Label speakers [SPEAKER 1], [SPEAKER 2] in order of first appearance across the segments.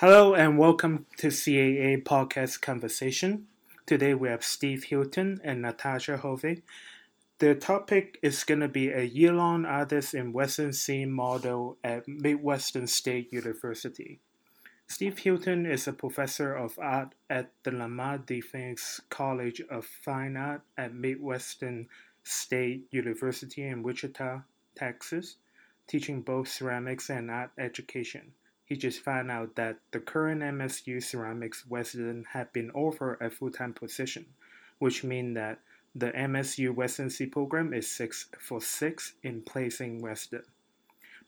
[SPEAKER 1] Hello and welcome to CAA Podcast Conversation. Today we have Steve Hilton and Natasha Hovey. The topic is going to be a year-long artist in residency model at Midwestern State University. Steve Hilton is a professor of art at the Lamar D. Fain College of Fine Art at Midwestern State University in Wichita, Texas, teaching both ceramics and art education. He just found out that the current MSU ceramics resident had been offered a full-time position, which means that the MSU residency program is six for six in placing resident.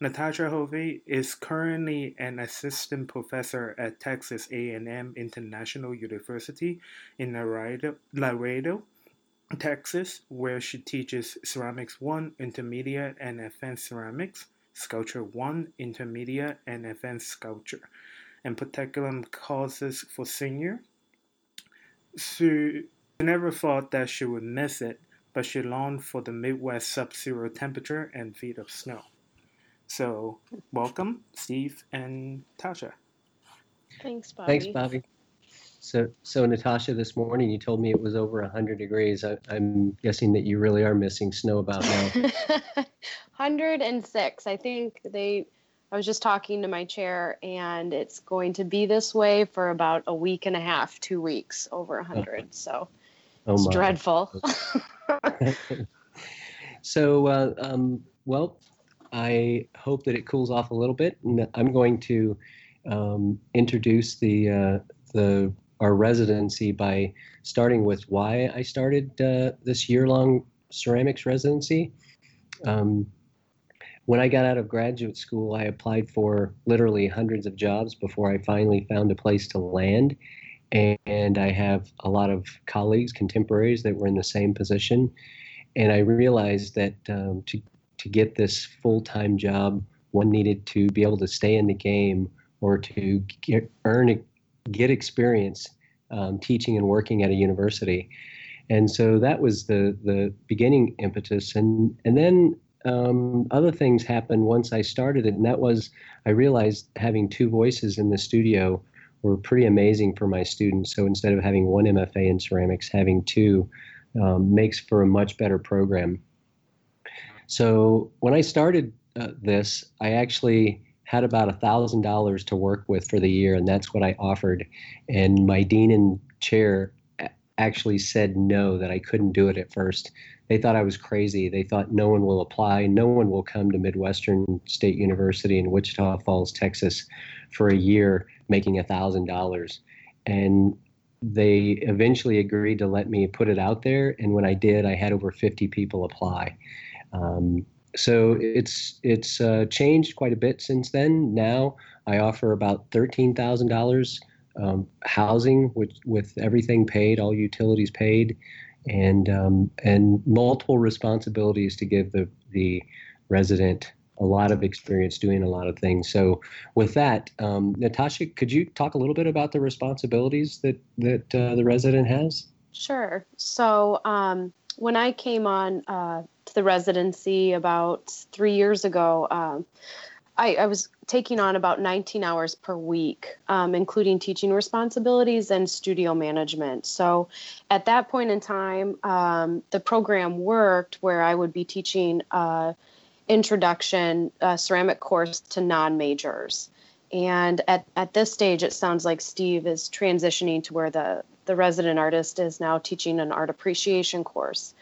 [SPEAKER 1] Natasha Hovey is currently an assistant professor at Texas A&M International University in Laredo, Laredo, Texas, where she teaches Ceramics 1, Intermediate, and Advanced Ceramics Sculpture 1, Intermediate, and Advanced Sculpture, and particular courses for senior. She never thought that she would miss it, but she longed for the Midwest sub-zero temperature and feet of snow. So, welcome, Steve and Tasha.
[SPEAKER 2] Thanks, Bobby.
[SPEAKER 3] Thanks, Bobby. So, so Natasha, this morning you told me it was over 100 degrees. I, am guessing that you really are missing snow about now.
[SPEAKER 2] 106. I think they. I was just talking to my chair, and it's going to be this way for about a week and a half, two weeks, over 100. So oh it's dreadful.
[SPEAKER 3] so, uh, um, well, I hope that it cools off a little bit. And I'm going to um, introduce the uh, the our residency by starting with why I started uh, this year long ceramics residency. Um, when I got out of graduate school, I applied for literally hundreds of jobs before I finally found a place to land. And I have a lot of colleagues, contemporaries that were in the same position. And I realized that um, to, to get this full time job, one needed to be able to stay in the game or to get, earn get experience um, teaching and working at a university. And so that was the the beginning impetus, and and then um, other things happened once I started it, and that was I realized having two voices in the studio were pretty amazing for my students. So instead of having one MFA in ceramics, having two um, makes for a much better program. So when I started uh, this, I actually had about a thousand dollars to work with for the year, and that's what I offered. And my dean and chair actually said no, that I couldn't do it at first. They thought I was crazy. They thought no one will apply, no one will come to Midwestern State University in Wichita Falls, Texas, for a year making a thousand dollars. And they eventually agreed to let me put it out there. And when I did, I had over 50 people apply. Um, so it's it's uh, changed quite a bit since then. Now I offer about thirteen thousand um, dollars housing, with with everything paid, all utilities paid, and um, and multiple responsibilities to give the the resident a lot of experience doing a lot of things. So with that, um, Natasha, could you talk a little bit about the responsibilities that that uh, the resident has?
[SPEAKER 2] Sure. So um, when I came on uh, to the residency about three years ago, um, I, I, was taking on about 19 hours per week, um, including teaching responsibilities and studio management. So at that point in time, um, the program worked where I would be teaching uh, introduction uh, ceramic course to non-majors. And at, at this stage, it sounds like Steve is transitioning to where the, the resident artist is now teaching an art appreciation course.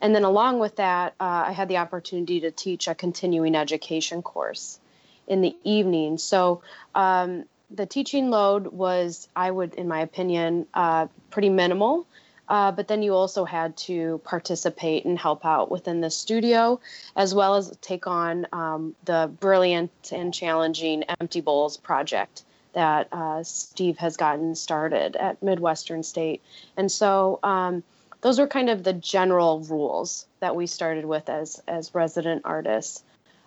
[SPEAKER 2] And then along with that, uh, I had the opportunity to teach a continuing education course in the evening. So um, the teaching load was, I would, in my opinion, uh, pretty minimal. Uh, but then you also had to participate and help out within the studio, as well as take on um, the brilliant and challenging Empty Bowls project that uh, Steve has gotten started at Midwestern State. And so um, those are kind of the general rules that we started with as as resident artists.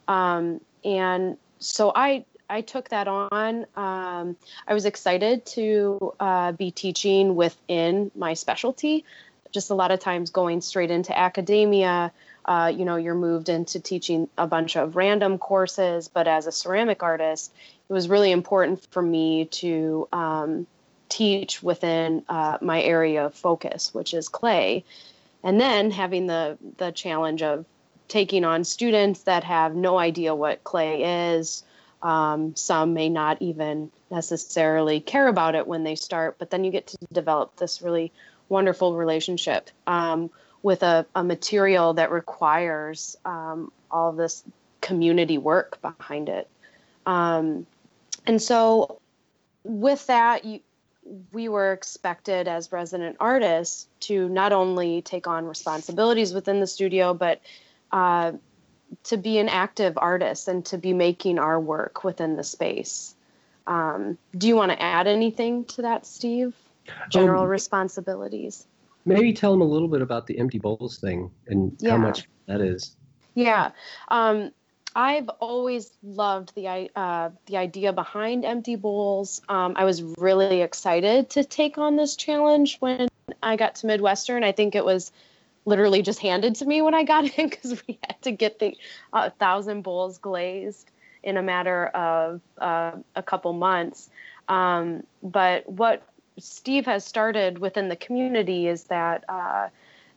[SPEAKER 2] Um, and so I I took that on. Um, I was excited to uh, be teaching within my specialty. Just a lot of times going straight into academia uh, you know, you're moved into teaching a bunch of random courses. But as a ceramic artist, it was really important for me to um, teach within uh, my area of focus, which is clay. And then having the the challenge of taking on students that have no idea what clay is. Um, some may not even necessarily care about it when they start, but then you get to develop this really wonderful relationship um, with a, a, material that requires um, all this community work behind it. Um, and so, with that, you, we were expected as resident artists to not only take on responsibilities within the studio, but uh, to be an active artist and to be making our work within the space. Um, do you want to add anything to that, Steve? General um, responsibilities.
[SPEAKER 3] Maybe tell them a little bit about the empty bowls thing and yeah. how much that is.
[SPEAKER 2] Yeah. Um, I've always loved the uh, the idea behind empty bowls. Um, I was really excited to take on this challenge when I got to Midwestern. I think it was literally just handed to me when I got in because we had to get the uh, thousand bowls glazed in a matter of uh, a couple months. Um, but what Steve has started within the community is that uh,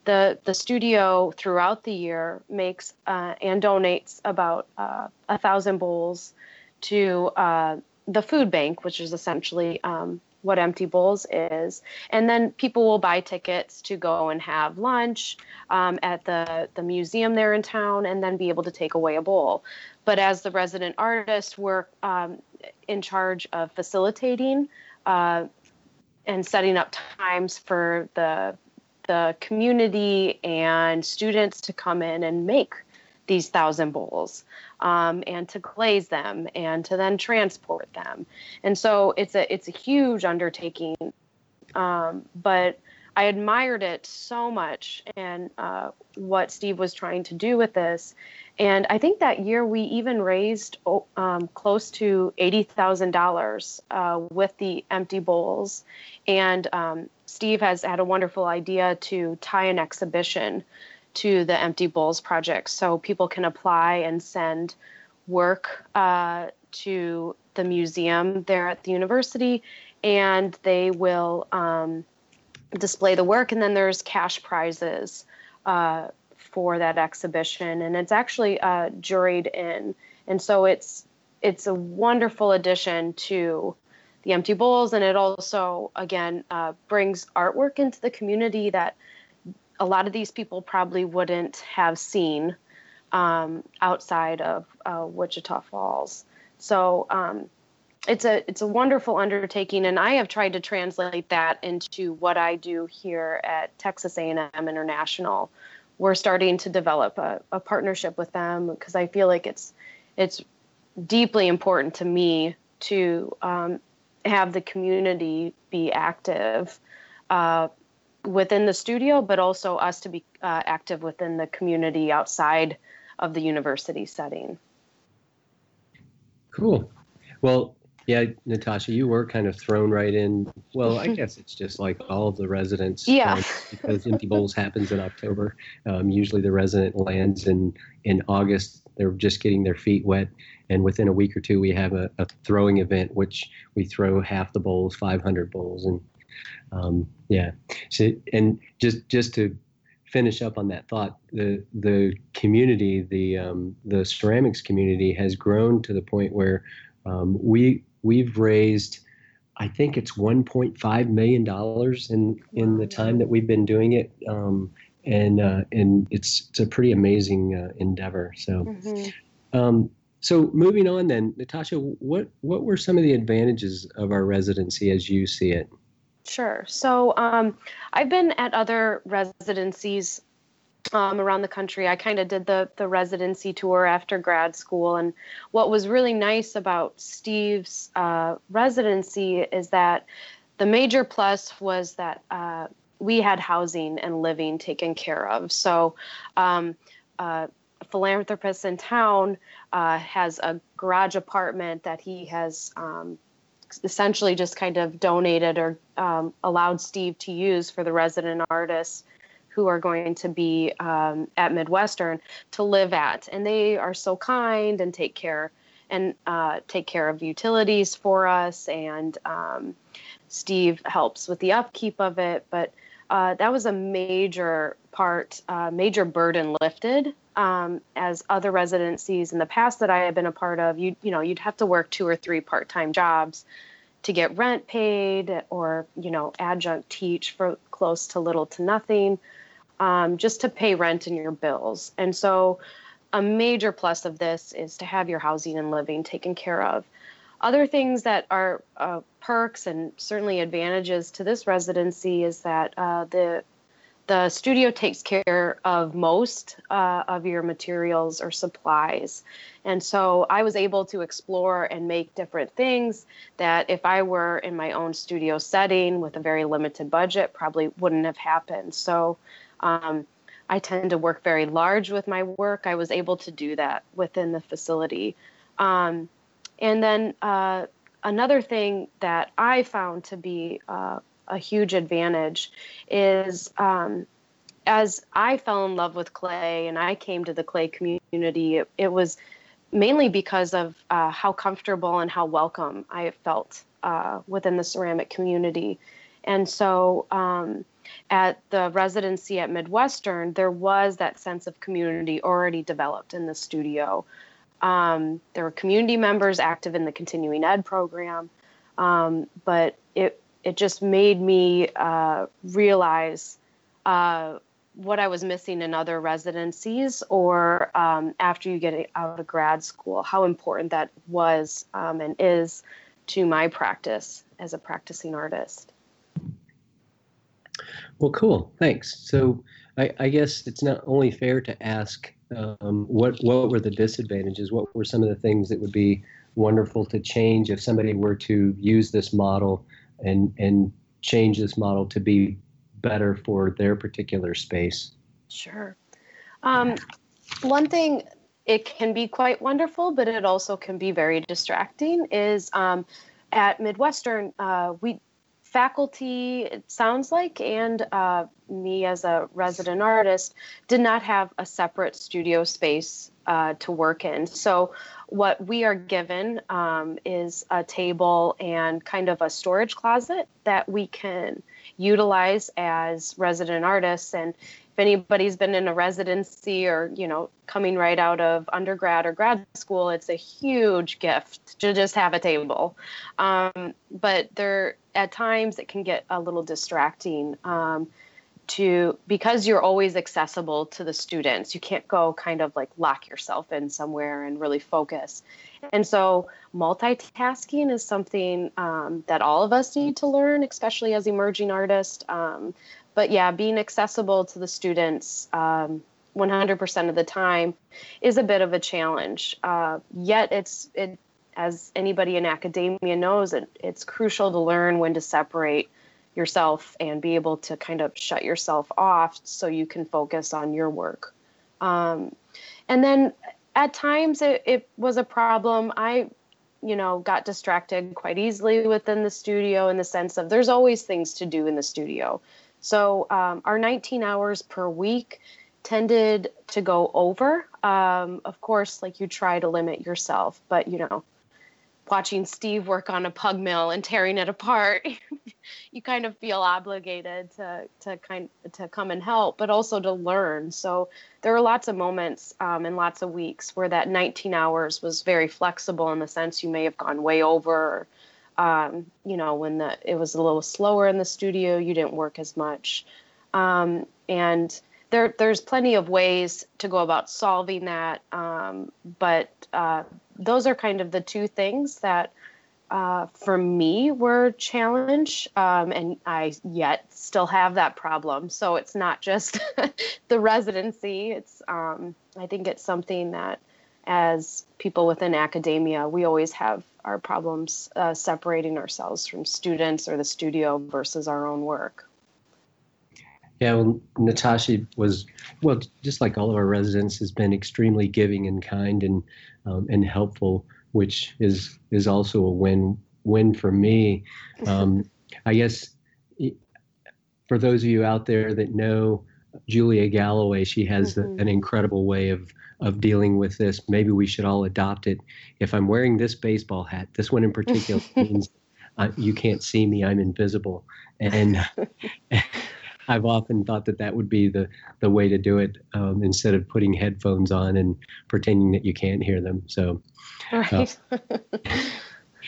[SPEAKER 2] the the studio throughout the year makes uh, and donates about uh, a thousand bowls to uh, the food bank, which is essentially um, what Empty Bowls is, and then people will buy tickets to go and have lunch um, at the the museum there in town, and then be able to take away a bowl. But as the resident artist, we're um, in charge of facilitating uh, and setting up times for the the community and students to come in and make these thousand bowls um, and to glaze them and to then transport them. And so it's a it's a huge undertaking um, but i admired it so much and uh, what steve was trying to do with this and i think that year we even raised oh, um, close to $80000 uh, with the empty bowls. And um, Steve has had a wonderful idea to tie an exhibition to the Empty Bowls project so people can apply and send work uh, to the museum there at the university and they will um, display the work. And then there's cash prizes uh, for that exhibition and it's actually uh, juried in and so it's it's a wonderful addition to the empty bowls and it also again uh, brings artwork into the community that a lot of these people probably wouldn't have seen um, outside of uh, Wichita Falls. So um, it's a it's a wonderful undertaking, and I have tried to translate that into what I do here at Texas A&M International. We're starting to develop a, a partnership with them because I feel like it's it's deeply important to me to um, have the community be active uh, within the studio, but also us to be uh, active within the community outside of the university setting.
[SPEAKER 3] Cool. Well, yeah, Natasha, you were kind of thrown right in. Well, I guess it's just like all of the residents.
[SPEAKER 2] Yeah.
[SPEAKER 3] Um, because Empty Bowls happens in October. Um, usually the resident lands in, in August. They're just getting their feet wet and within a week or two we have a, a throwing event which we throw half the bowls 500 bowls and um, yeah so, and just just to finish up on that thought the the community the um, the ceramics community has grown to the point where um, we we've raised I think it's 1.5 million dollars in in the time that we've been doing it um, and uh, and it's it's a pretty amazing uh, endeavor so mm-hmm. um, so moving on then, Natasha, what what were some of the advantages of our residency as you see it?
[SPEAKER 2] Sure. So um, I've been at other residencies um, around the country. I kind of did the the residency tour after grad school, and what was really nice about Steve's uh, residency is that the major plus was that uh, we had housing and living taken care of. So. Um, uh, philanthropist in town uh, has a garage apartment that he has um, essentially just kind of donated or um, allowed Steve to use for the resident artists who are going to be um, at Midwestern to live at, and they are so kind and take care and uh, take care of utilities for us. And um, Steve helps with the upkeep of it, but uh, that was a major part, uh, major burden lifted. Um, as other residencies in the past that I had been a part of, you you know you'd have to work two or three part time jobs to get rent paid, or you know adjunct teach for close to little to nothing, um, just to pay rent and your bills. And so, a major plus of this is to have your housing and living taken care of. Other things that are uh, perks and certainly advantages to this residency is that uh, the the studio takes care of most uh, of your materials or supplies. And so I was able to explore and make different things that if I were in my own studio setting with a very limited budget, probably wouldn't have happened. So um, I tend to work very large with my work. I was able to do that within the facility. Um, and then uh, another thing that I found to be uh, a huge advantage is um, as I fell in love with clay and I came to the clay community, it, it was mainly because of uh, how comfortable and how welcome I felt uh, within the ceramic community. And so um, at the residency at Midwestern, there was that sense of community already developed in the studio. Um, there were community members active in the continuing ed program, um, but it it just made me uh, realize uh, what I was missing in other residencies or um, after you get out of grad school, how important that was um, and is to my practice as a practicing artist.
[SPEAKER 3] Well, cool. Thanks. So I, I guess it's not only fair to ask um, what what were the disadvantages? What were some of the things that would be wonderful to change if somebody were to use this model and and change this model to be better for their particular space?
[SPEAKER 2] Sure. Um, one thing it can be quite wonderful, but it also can be very distracting. Is um, at Midwestern, uh, we faculty, it sounds like, and uh, me as a resident artist did not have a separate studio space uh, to work in. So, what we are given um, is a table and kind of a storage closet that we can utilize as resident artists. And if anybody's been in a residency or you know coming right out of undergrad or grad school it's a huge gift to just have a table um, but there at times it can get a little distracting um, to because you're always accessible to the students you can't go kind of like lock yourself in somewhere and really focus and so multitasking is something um, that all of us need to learn especially as emerging artists um, but yeah, being accessible to the students um, 100% of the time is a bit of a challenge. Uh, yet it's it as anybody in academia knows, it, it's crucial to learn when to separate yourself and be able to kind of shut yourself off so you can focus on your work. Um, and then at times it, it was a problem. I, you know, got distracted quite easily within the studio in the sense of there's always things to do in the studio. So um, our 19 hours per week tended to go over. Um, of course, like you try to limit yourself, but you know, watching Steve work on a pug mill and tearing it apart, you kind of feel obligated to to kind to come and help, but also to learn. So there are lots of moments um, and lots of weeks where that 19 hours was very flexible in the sense you may have gone way over. Um, you know, when the it was a little slower in the studio, you didn't work as much. Um, and there, there's plenty of ways to go about solving that. Um, but uh, those are kind of the two things that, uh, for me, were challenge. Um, and I yet still have that problem. So it's not just the residency. It's um, I think it's something that as people within academia, we always have our problems uh, separating ourselves from students or the studio versus our own work.
[SPEAKER 3] Yeah, well, Natasha was well, just like all of our residents, has been extremely giving and kind and um, and helpful, which is is also a win win for me. Um, I guess for those of you out there that know Julia Galloway. She has mm-hmm. an incredible way of of dealing with this. Maybe we should all adopt it. If I'm wearing this baseball hat, this one in particular means uh, you can't see me. I'm invisible, and I've often thought that that would be the the way to do it um, instead of putting headphones on and pretending that you can't hear them. So, right. Uh,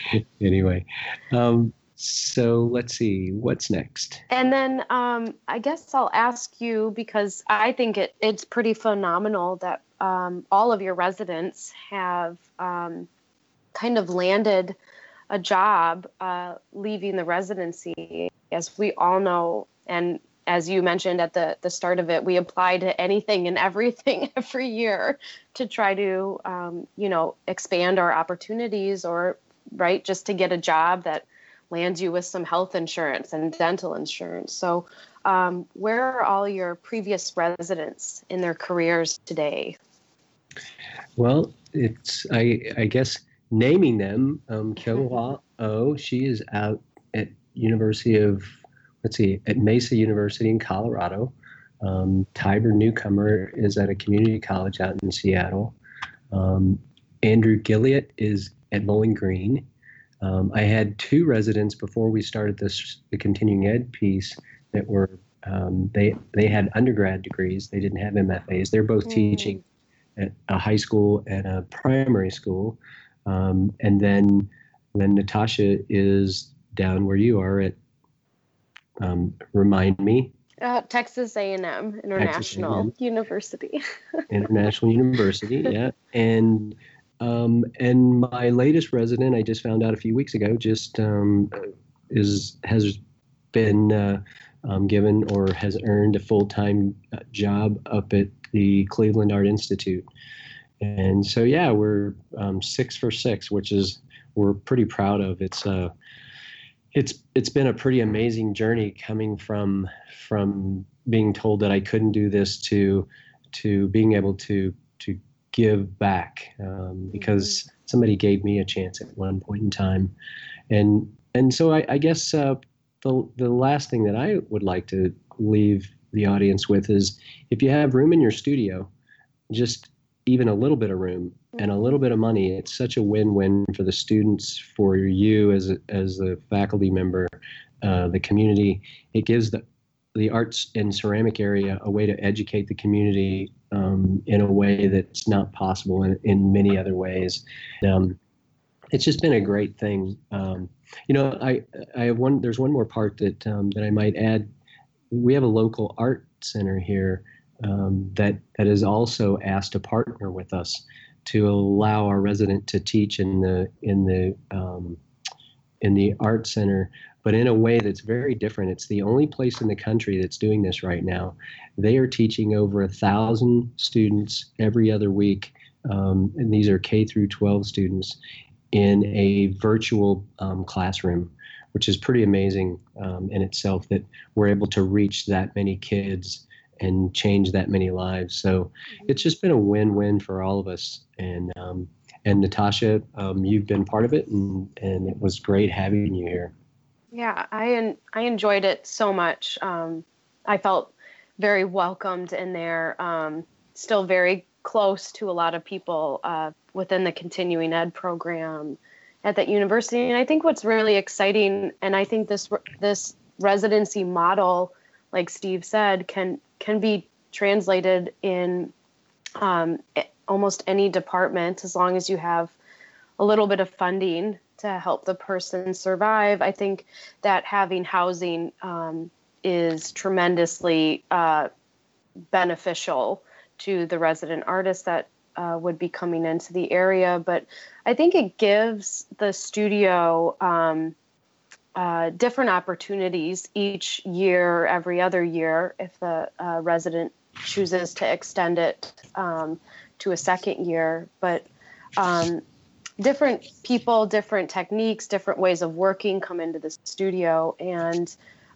[SPEAKER 3] anyway, um, so let's see what's next.
[SPEAKER 2] And then um, I guess I'll ask you because I think it, it's pretty phenomenal that um, all of your residents have um, kind of landed a job uh, leaving the residency. As we all know, and as you mentioned at the, the start of it, we apply to anything and everything every year to try to, um, you know, expand our opportunities or, right, just to get a job that lands you with some health insurance and dental insurance. So, um, where are all your previous residents in their careers today?
[SPEAKER 3] Well, it's, I, I guess, naming them, um, Kyunghwa Oh, she is out at University of let's see, at Mesa University in Colorado. Um, Tiber Newcomer is at a community college out in Seattle. Um, Andrew Gilliott is at Bowling Green. Um, I had two residents before we started this the continuing ed piece that were um, they they had undergrad degrees. They didn't have MFAs. They're both mm. teaching at a high school and a primary school. Um, and then then Natasha is down where you are at um, remind me.
[SPEAKER 2] Uh, Texas A&M International A&M. University.
[SPEAKER 3] International University, yeah. And um, and my latest resident, I just found out a few weeks ago, just um, is has been uh, um, given or has earned a full time uh, job up at the Cleveland Art Institute. And so, yeah, we're um, six for six, which is we're pretty proud of. It's uh, it's it's been a pretty amazing journey coming from from being told that I couldn't do this to to being able to to give back um, because mm-hmm. somebody gave me a chance at one point in time, and and so I, I guess uh, the the last thing that I would like to leave the audience with is if you have room in your studio, just even a little bit of room and a little bit of money, it's such a win-win for the students, for you as a, as a faculty member, uh, the community. It gives the the arts and ceramic area a way to educate the community um, in a way that's not possible in, in many other ways. Um, it's just been a great thing. Um, you know, I I have one. There's one more part that um, that I might add. We have a local art center here um, that that is also asked to partner with us to allow our resident to teach in the in the um, in the art center, but in a way that's very different. It's the only place in the country that's doing this right now. They are teaching over a thousand students every other week, um, and these are K through 12 students in a virtual um, classroom, which is pretty amazing um, in itself that we're able to reach that many kids and change that many lives. So mm-hmm. it's just been a win-win for all of us. And um, and Natasha, um, you've been part of it, and and it was great having you here.
[SPEAKER 2] Yeah, I I enjoyed it so much. Um, I felt very welcomed in there. Um, still very close to a lot of people uh, within the continuing ed program at that university. And I think what's really exciting, and I think this this residency model, like Steve said, can can be translated in um, almost any department as long as you have a little bit of funding to help the person survive. I think that having housing um, is tremendously uh, beneficial to the resident artists that uh, would be coming into the area. But I think it gives the studio um, uh, different opportunities each year, every other year, if the uh, resident chooses to extend it um, to a second year. But um, different people, different techniques, different ways of working come into the studio, and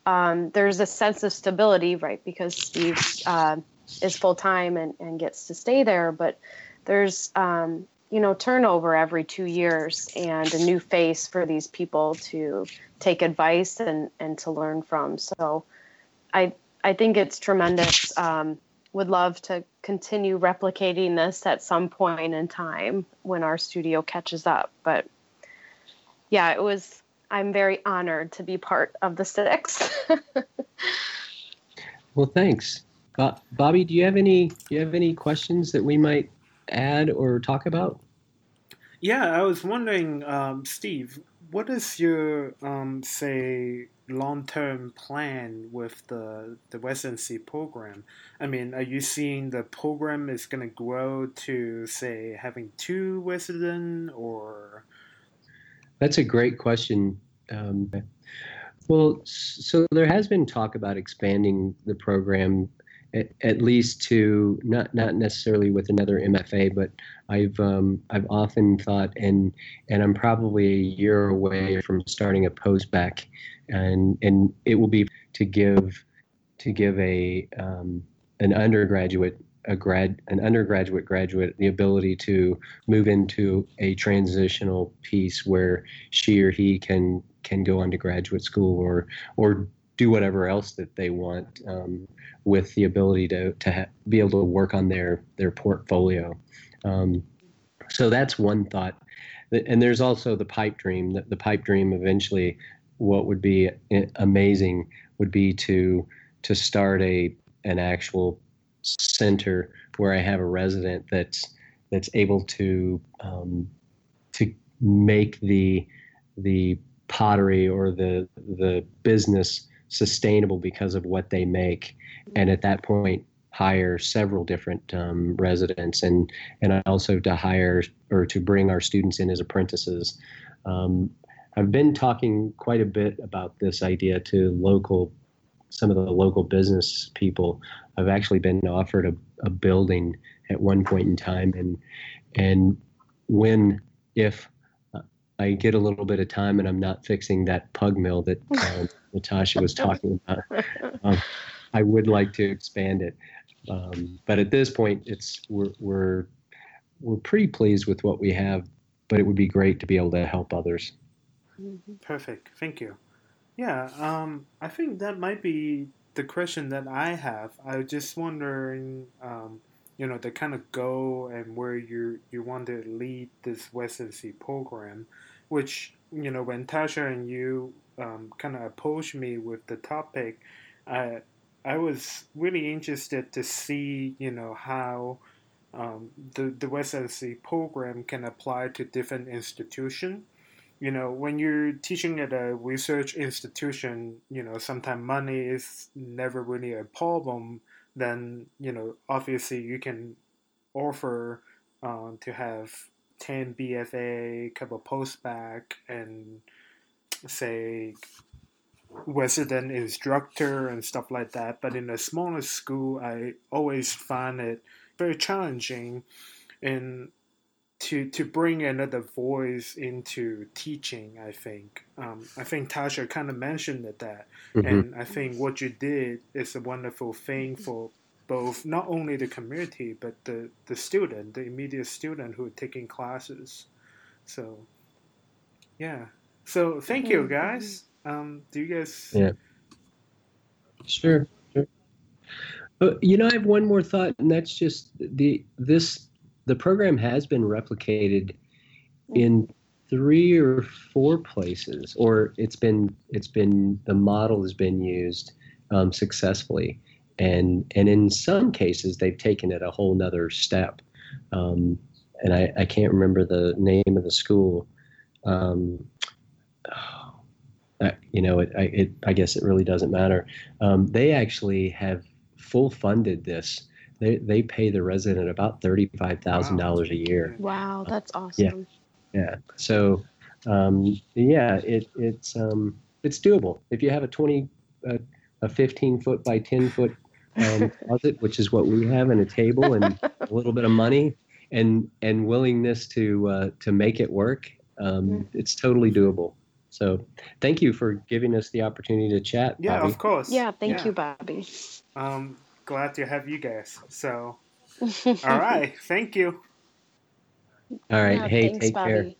[SPEAKER 2] um, there's a sense of stability, right? Because Steve uh, is full time and, and gets to stay there, but there's um, you know turnover every two years and a new face for these people to take advice and and to learn from so i I think it's tremendous. Um, would love to continue replicating this at some point in time when our studio catches up. But yeah, it was. I'm very honored to be part of the six.
[SPEAKER 3] well, thanks, Bobby. Do you have any? Do you have any questions that we might add or talk about?
[SPEAKER 1] Yeah, I was wondering, um, Steve, what is your um, say long-term plan with the the residency program? I mean, are you seeing the program is going to grow to say having two resident or?
[SPEAKER 3] That's a great question. Um, well, so there has been talk about expanding the program at, least to not not necessarily with another MFA, but I've um, I've often thought, and and I'm probably a year away from starting a post-bac, and and it will be to give to give a um, an undergraduate a grad an undergraduate graduate the ability to move into a transitional piece where she or he can can go on to graduate school or or do whatever else that they want um, with the ability to to ha- be able to work on their their portfolio. Um, so that's one thought, and there's also the pipe dream. The, the pipe dream eventually, what would be amazing would be to to start a an actual center where I have a resident that's that's able to um, to make the the pottery or the the business sustainable because of what they make and at that point hire several different um, residents and and also to hire or to bring our students in as apprentices. Um, I've been talking quite a bit about this idea to local some of the local business people. I've actually been offered a, a building at one point in time and and when if I get a little bit of time and I'm not fixing that pug mill that uh, Natasha was talking about. Um, I would like to expand it, um, but at this point, it's we're we're we're pretty pleased with what we have. But it would be great to be able to help others.
[SPEAKER 1] Perfect. Thank you. Yeah, um, I think that might be the question that I have. I was just wondering, um, you know, the kind of goal and where you you want to lead this residency program, which you know, when Tasha and you um, kind of approached me with the topic, I I was really interested to see, you know, how um, the the residency program can apply to different institutions. You know, when you're teaching at a research institution, you know, sometimes money is never really a problem. Then, you know, obviously you can offer um, to have 10 BFA, couple post-bac, and say resident instructor and stuff like that. But in a smaller school, I always find it very challenging in to to bring another voice into teaching. I think um, I think Tasha kind of mentioned that, mm-hmm. and I think what you did is a wonderful thing for both not only the community but the the student, the immediate student who are taking classes. So, yeah. So thank you, mm-hmm. guys. Um, do you guys?
[SPEAKER 3] Yeah. Sure. Sure. Uh, you know, I have one more thought, and that's just the this the program has been replicated in three or four places, or it's been it's been the model has been used um, successfully, and and in some cases they've taken it a whole nother step. Um, and I, I can't remember the name of the school. Um, you know, it, it, I guess it really doesn't matter. Um, they actually have full funded this. They, they pay the resident about thirty-five thousand wow. dollars a year.
[SPEAKER 2] Wow, that's awesome.
[SPEAKER 3] Yeah, yeah. So, um, yeah, it, it's um, it's doable if you have a twenty, uh, a fifteen foot by ten foot um, closet, which is what we have, and a table and a little bit of money, and and willingness to uh, to make it work. Um. It's totally doable. So thank you for giving us the opportunity to chat.
[SPEAKER 1] Yeah,
[SPEAKER 3] Bobby.
[SPEAKER 1] of course.
[SPEAKER 2] Yeah, thank yeah. you, Bobby.
[SPEAKER 1] Um, glad to have you guys. So, all right, thank you.
[SPEAKER 3] All right. Yeah, hey, thanks, take Bobby. care.